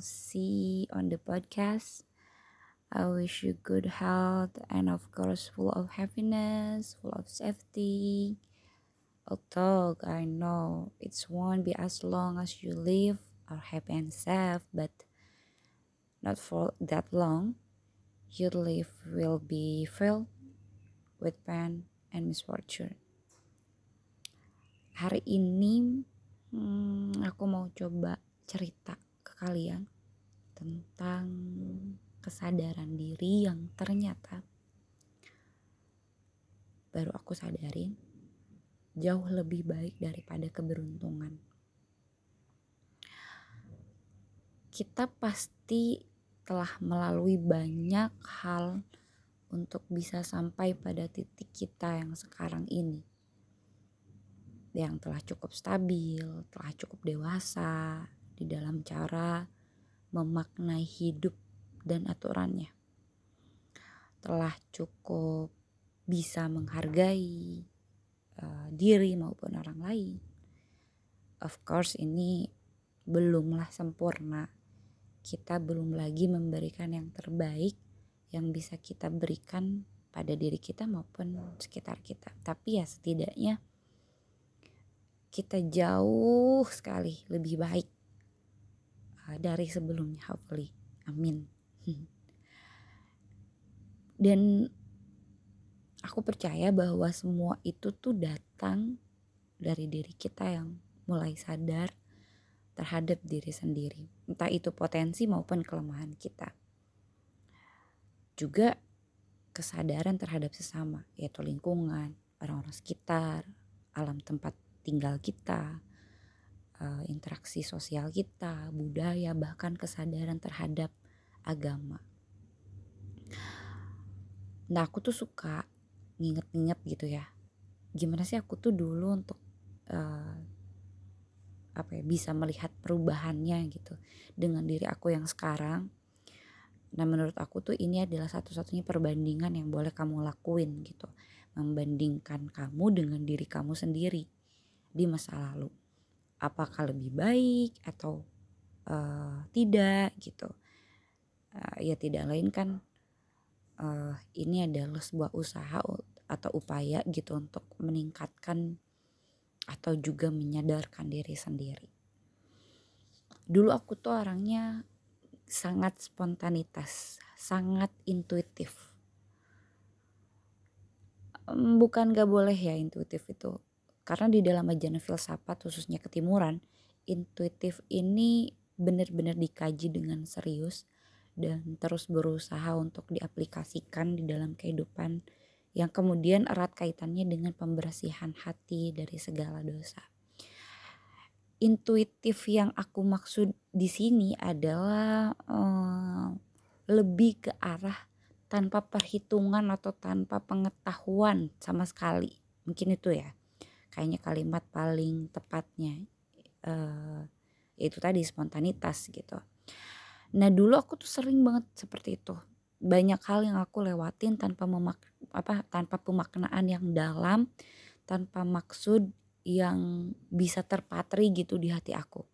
see on the podcast. I wish you good health and of course full of happiness, full of safety. Although I know it won't be as long as you live are happy and safe, but not for that long. Your life will be filled with pain and misfortune. Hari ini hmm, aku mau coba cerita kalian tentang kesadaran diri yang ternyata baru aku sadarin jauh lebih baik daripada keberuntungan. Kita pasti telah melalui banyak hal untuk bisa sampai pada titik kita yang sekarang ini. Yang telah cukup stabil, telah cukup dewasa di dalam cara memaknai hidup dan aturannya. Telah cukup bisa menghargai uh, diri maupun orang lain. Of course ini belumlah sempurna. Kita belum lagi memberikan yang terbaik yang bisa kita berikan pada diri kita maupun sekitar kita. Tapi ya setidaknya kita jauh sekali lebih baik dari sebelumnya hopefully. Amin. Dan aku percaya bahwa semua itu tuh datang dari diri kita yang mulai sadar terhadap diri sendiri. Entah itu potensi maupun kelemahan kita. Juga kesadaran terhadap sesama, yaitu lingkungan, orang-orang sekitar, alam tempat tinggal kita, eh, interaksi sosial kita, budaya, bahkan kesadaran terhadap agama. Nah aku tuh suka nginget-nginget gitu ya. Gimana sih aku tuh dulu untuk uh, apa ya bisa melihat perubahannya gitu dengan diri aku yang sekarang. Nah menurut aku tuh ini adalah satu-satunya perbandingan yang boleh kamu lakuin gitu. Membandingkan kamu dengan diri kamu sendiri di masa lalu. Apakah lebih baik atau uh, tidak gitu uh, ya tidak lain kan uh, ini adalah sebuah usaha atau upaya gitu untuk meningkatkan atau juga menyadarkan diri sendiri. Dulu aku tuh orangnya sangat spontanitas, sangat intuitif. Bukan gak boleh ya intuitif itu. Karena di dalam ajaran filsafat khususnya ketimuran, intuitif ini benar-benar dikaji dengan serius dan terus berusaha untuk diaplikasikan di dalam kehidupan yang kemudian erat kaitannya dengan pembersihan hati dari segala dosa. Intuitif yang aku maksud di sini adalah uh, lebih ke arah tanpa perhitungan atau tanpa pengetahuan sama sekali. Mungkin itu ya. Kayaknya kalimat paling tepatnya uh, itu tadi spontanitas gitu Nah dulu aku tuh sering banget seperti itu. Banyak hal yang aku lewatin tanpa memak apa tanpa pemaknaan yang dalam, tanpa maksud yang bisa terpatri gitu di hati aku.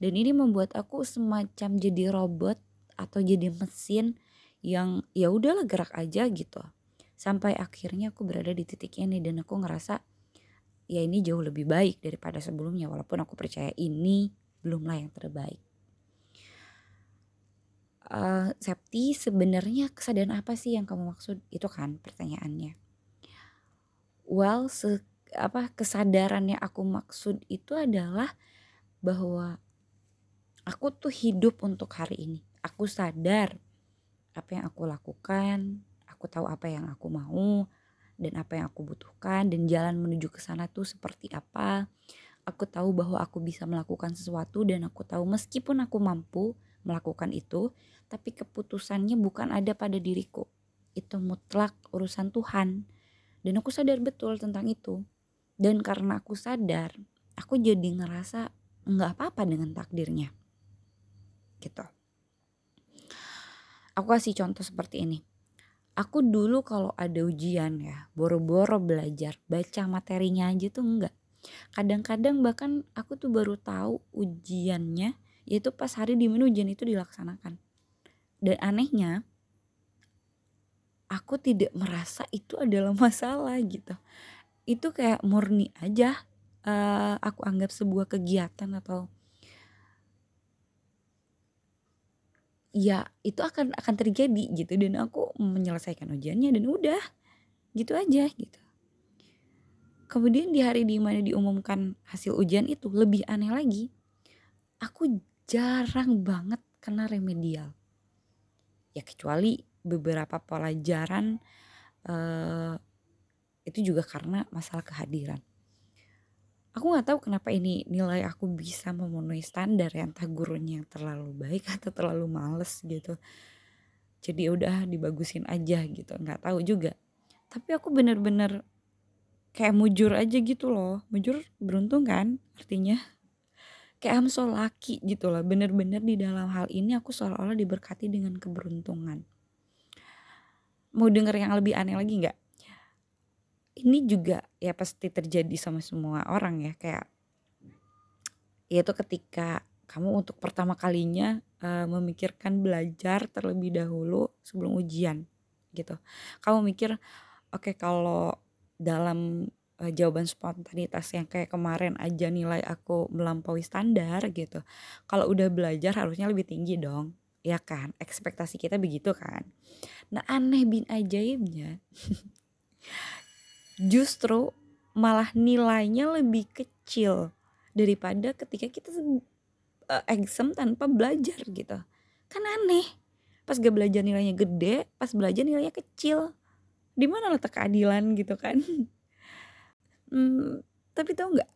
Dan ini membuat aku semacam jadi robot atau jadi mesin yang ya udahlah gerak aja gitu. Sampai akhirnya aku berada di titik ini dan aku ngerasa ya ini jauh lebih baik daripada sebelumnya walaupun aku percaya ini belumlah yang terbaik. Uh, Septi sebenarnya kesadaran apa sih yang kamu maksud? Itu kan pertanyaannya. Well se apa kesadaran yang aku maksud itu adalah bahwa aku tuh hidup untuk hari ini. Aku sadar apa yang aku lakukan aku tahu apa yang aku mau dan apa yang aku butuhkan dan jalan menuju ke sana tuh seperti apa aku tahu bahwa aku bisa melakukan sesuatu dan aku tahu meskipun aku mampu melakukan itu, tapi keputusannya bukan ada pada diriku. Itu mutlak urusan Tuhan. Dan aku sadar betul tentang itu. Dan karena aku sadar, aku jadi ngerasa nggak apa-apa dengan takdirnya. Gitu. Aku kasih contoh seperti ini. Aku dulu kalau ada ujian ya, boro-boro belajar, baca materinya aja tuh enggak. Kadang-kadang bahkan aku tuh baru tahu ujiannya yaitu pas hari di mana ujian itu dilaksanakan dan anehnya aku tidak merasa itu adalah masalah gitu itu kayak murni aja uh, aku anggap sebuah kegiatan atau ya itu akan akan terjadi gitu. Dan aku menyelesaikan ujiannya dan udah gitu aja gitu. Kemudian di hari di mana diumumkan hasil ujian itu lebih aneh lagi aku jarang banget kena remedial. Ya kecuali beberapa pelajaran uh, itu juga karena masalah kehadiran aku nggak tahu kenapa ini nilai aku bisa memenuhi standar ya entah gurunya yang terlalu baik atau terlalu males gitu. Jadi udah dibagusin aja gitu nggak tahu juga. Tapi aku bener-bener kayak mujur aja gitu loh. Mujur beruntung kan artinya. Kayak I'm so lucky gitu loh. Bener-bener di dalam hal ini aku seolah-olah diberkati dengan keberuntungan. Mau denger yang lebih aneh lagi nggak ini juga ya pasti terjadi sama semua orang ya kayak yaitu ketika kamu untuk pertama kalinya uh, memikirkan belajar terlebih dahulu sebelum ujian gitu. Kamu mikir oke okay, kalau dalam uh, jawaban spontanitas yang kayak kemarin aja nilai aku melampaui standar gitu. Kalau udah belajar harusnya lebih tinggi dong. Ya kan? Ekspektasi kita begitu kan. Nah, aneh bin ajaibnya justru malah nilainya lebih kecil daripada ketika kita uh, exam tanpa belajar gitu. Kan aneh. Pas gak belajar nilainya gede pas belajar nilainya kecil. Di mana letak keadilan gitu kan? Hmm, tapi tau nggak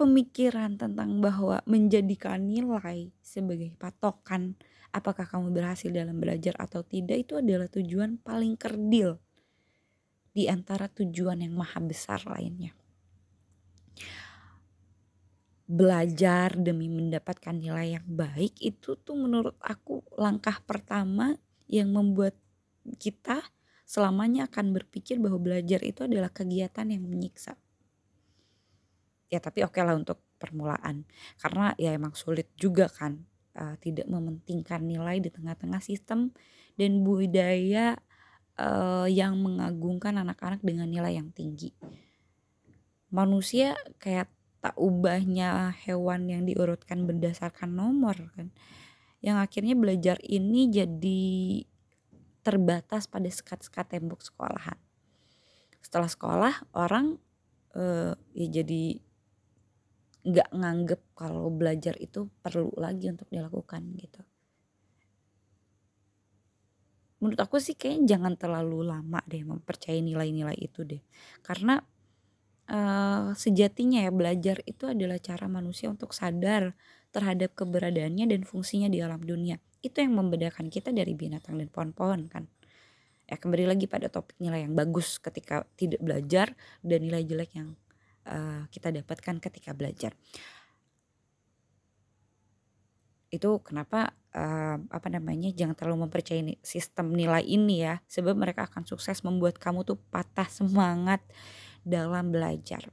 pemikiran tentang bahwa menjadikan nilai sebagai patokan apakah kamu berhasil dalam belajar atau tidak itu adalah tujuan paling kerdil di antara tujuan yang maha besar lainnya. Belajar demi mendapatkan nilai yang baik itu tuh menurut aku langkah pertama yang membuat kita selamanya akan berpikir bahwa belajar itu adalah kegiatan yang menyiksa. Ya tapi oke okay lah untuk permulaan karena ya emang sulit juga kan uh, tidak mementingkan nilai di tengah-tengah sistem dan budaya uh, yang mengagungkan anak-anak dengan nilai yang tinggi. Manusia kayak tak ubahnya hewan yang diurutkan berdasarkan nomor kan. Yang akhirnya belajar ini jadi terbatas pada sekat-sekat tembok sekolahan. Setelah sekolah orang uh, ya jadi nggak nganggep kalau belajar itu perlu lagi untuk dilakukan gitu menurut aku sih kayaknya jangan terlalu lama deh mempercayai nilai-nilai itu deh. Karena uh, sejatinya ya belajar itu adalah cara manusia untuk sadar terhadap keberadaannya dan fungsinya di alam dunia. Itu yang membedakan kita dari binatang dan pohon-pohon kan. Ya kembali lagi pada topik nilai yang bagus ketika tidak belajar dan nilai jelek yang uh, kita dapatkan ketika belajar itu kenapa uh, apa namanya jangan terlalu mempercayai sistem nilai ini ya sebab mereka akan sukses membuat kamu tuh patah semangat dalam belajar.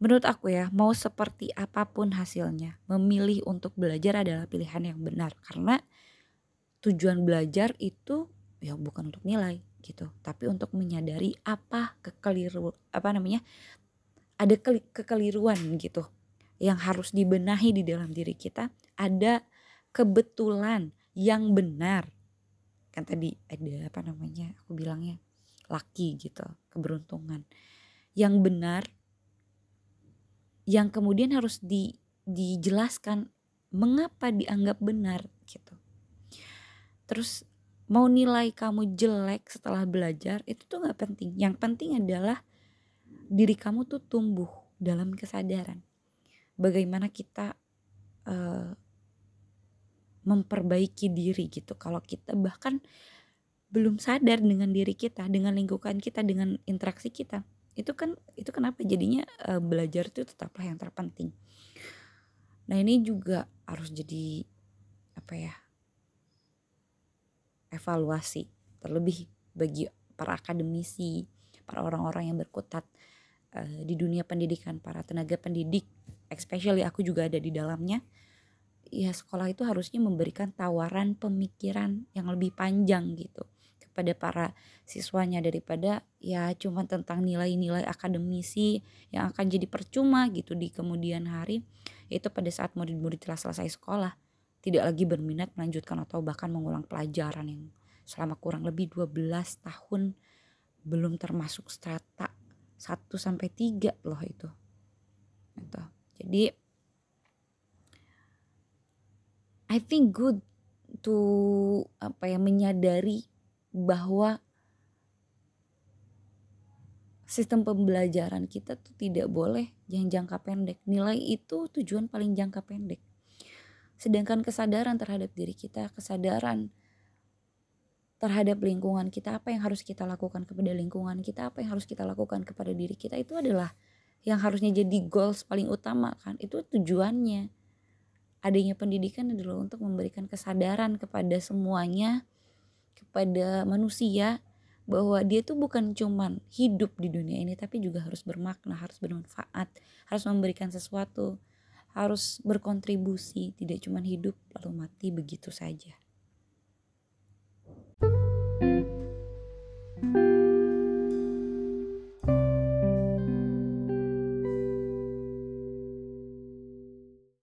Menurut aku ya, mau seperti apa pun hasilnya, memilih untuk belajar adalah pilihan yang benar karena tujuan belajar itu ya bukan untuk nilai gitu, tapi untuk menyadari apa kekeliru apa namanya ada kekeliruan gitu yang harus dibenahi di dalam diri kita, ada kebetulan yang benar. Kan tadi ada apa namanya aku bilangnya laki gitu keberuntungan. Yang benar yang kemudian harus di, dijelaskan mengapa dianggap benar gitu. Terus mau nilai kamu jelek setelah belajar itu tuh nggak penting. Yang penting adalah diri kamu tuh tumbuh dalam kesadaran bagaimana kita uh, memperbaiki diri gitu. Kalau kita bahkan belum sadar dengan diri kita dengan lingkungan kita dengan interaksi kita itu kan itu kenapa jadinya uh, belajar itu tetaplah yang terpenting. Nah ini juga harus jadi apa ya evaluasi terlebih bagi para akademisi para orang-orang yang berkutat uh, di dunia pendidikan para tenaga pendidik especially aku juga ada di dalamnya ya sekolah itu harusnya memberikan tawaran pemikiran yang lebih panjang gitu kepada para siswanya daripada ya cuma tentang nilai-nilai akademisi yang akan jadi percuma gitu di kemudian hari itu pada saat murid-murid telah selesai sekolah tidak lagi berminat melanjutkan atau bahkan mengulang pelajaran yang selama kurang lebih 12 tahun belum termasuk strata 1 sampai 3 loh itu. Gitu. Jadi I think good to apa ya menyadari bahwa sistem pembelajaran kita tuh tidak boleh yang jangka pendek. Nilai itu tujuan paling jangka pendek. Sedangkan kesadaran terhadap diri kita, kesadaran terhadap lingkungan kita, apa yang harus kita lakukan kepada lingkungan kita, apa yang harus kita lakukan kepada diri kita itu adalah yang harusnya jadi goals paling utama kan. Itu tujuannya. Adanya pendidikan adalah untuk memberikan kesadaran kepada semuanya, kepada manusia bahwa dia tuh bukan cuman hidup di dunia ini tapi juga harus bermakna, harus bermanfaat, harus memberikan sesuatu, harus berkontribusi, tidak cuman hidup lalu mati begitu saja.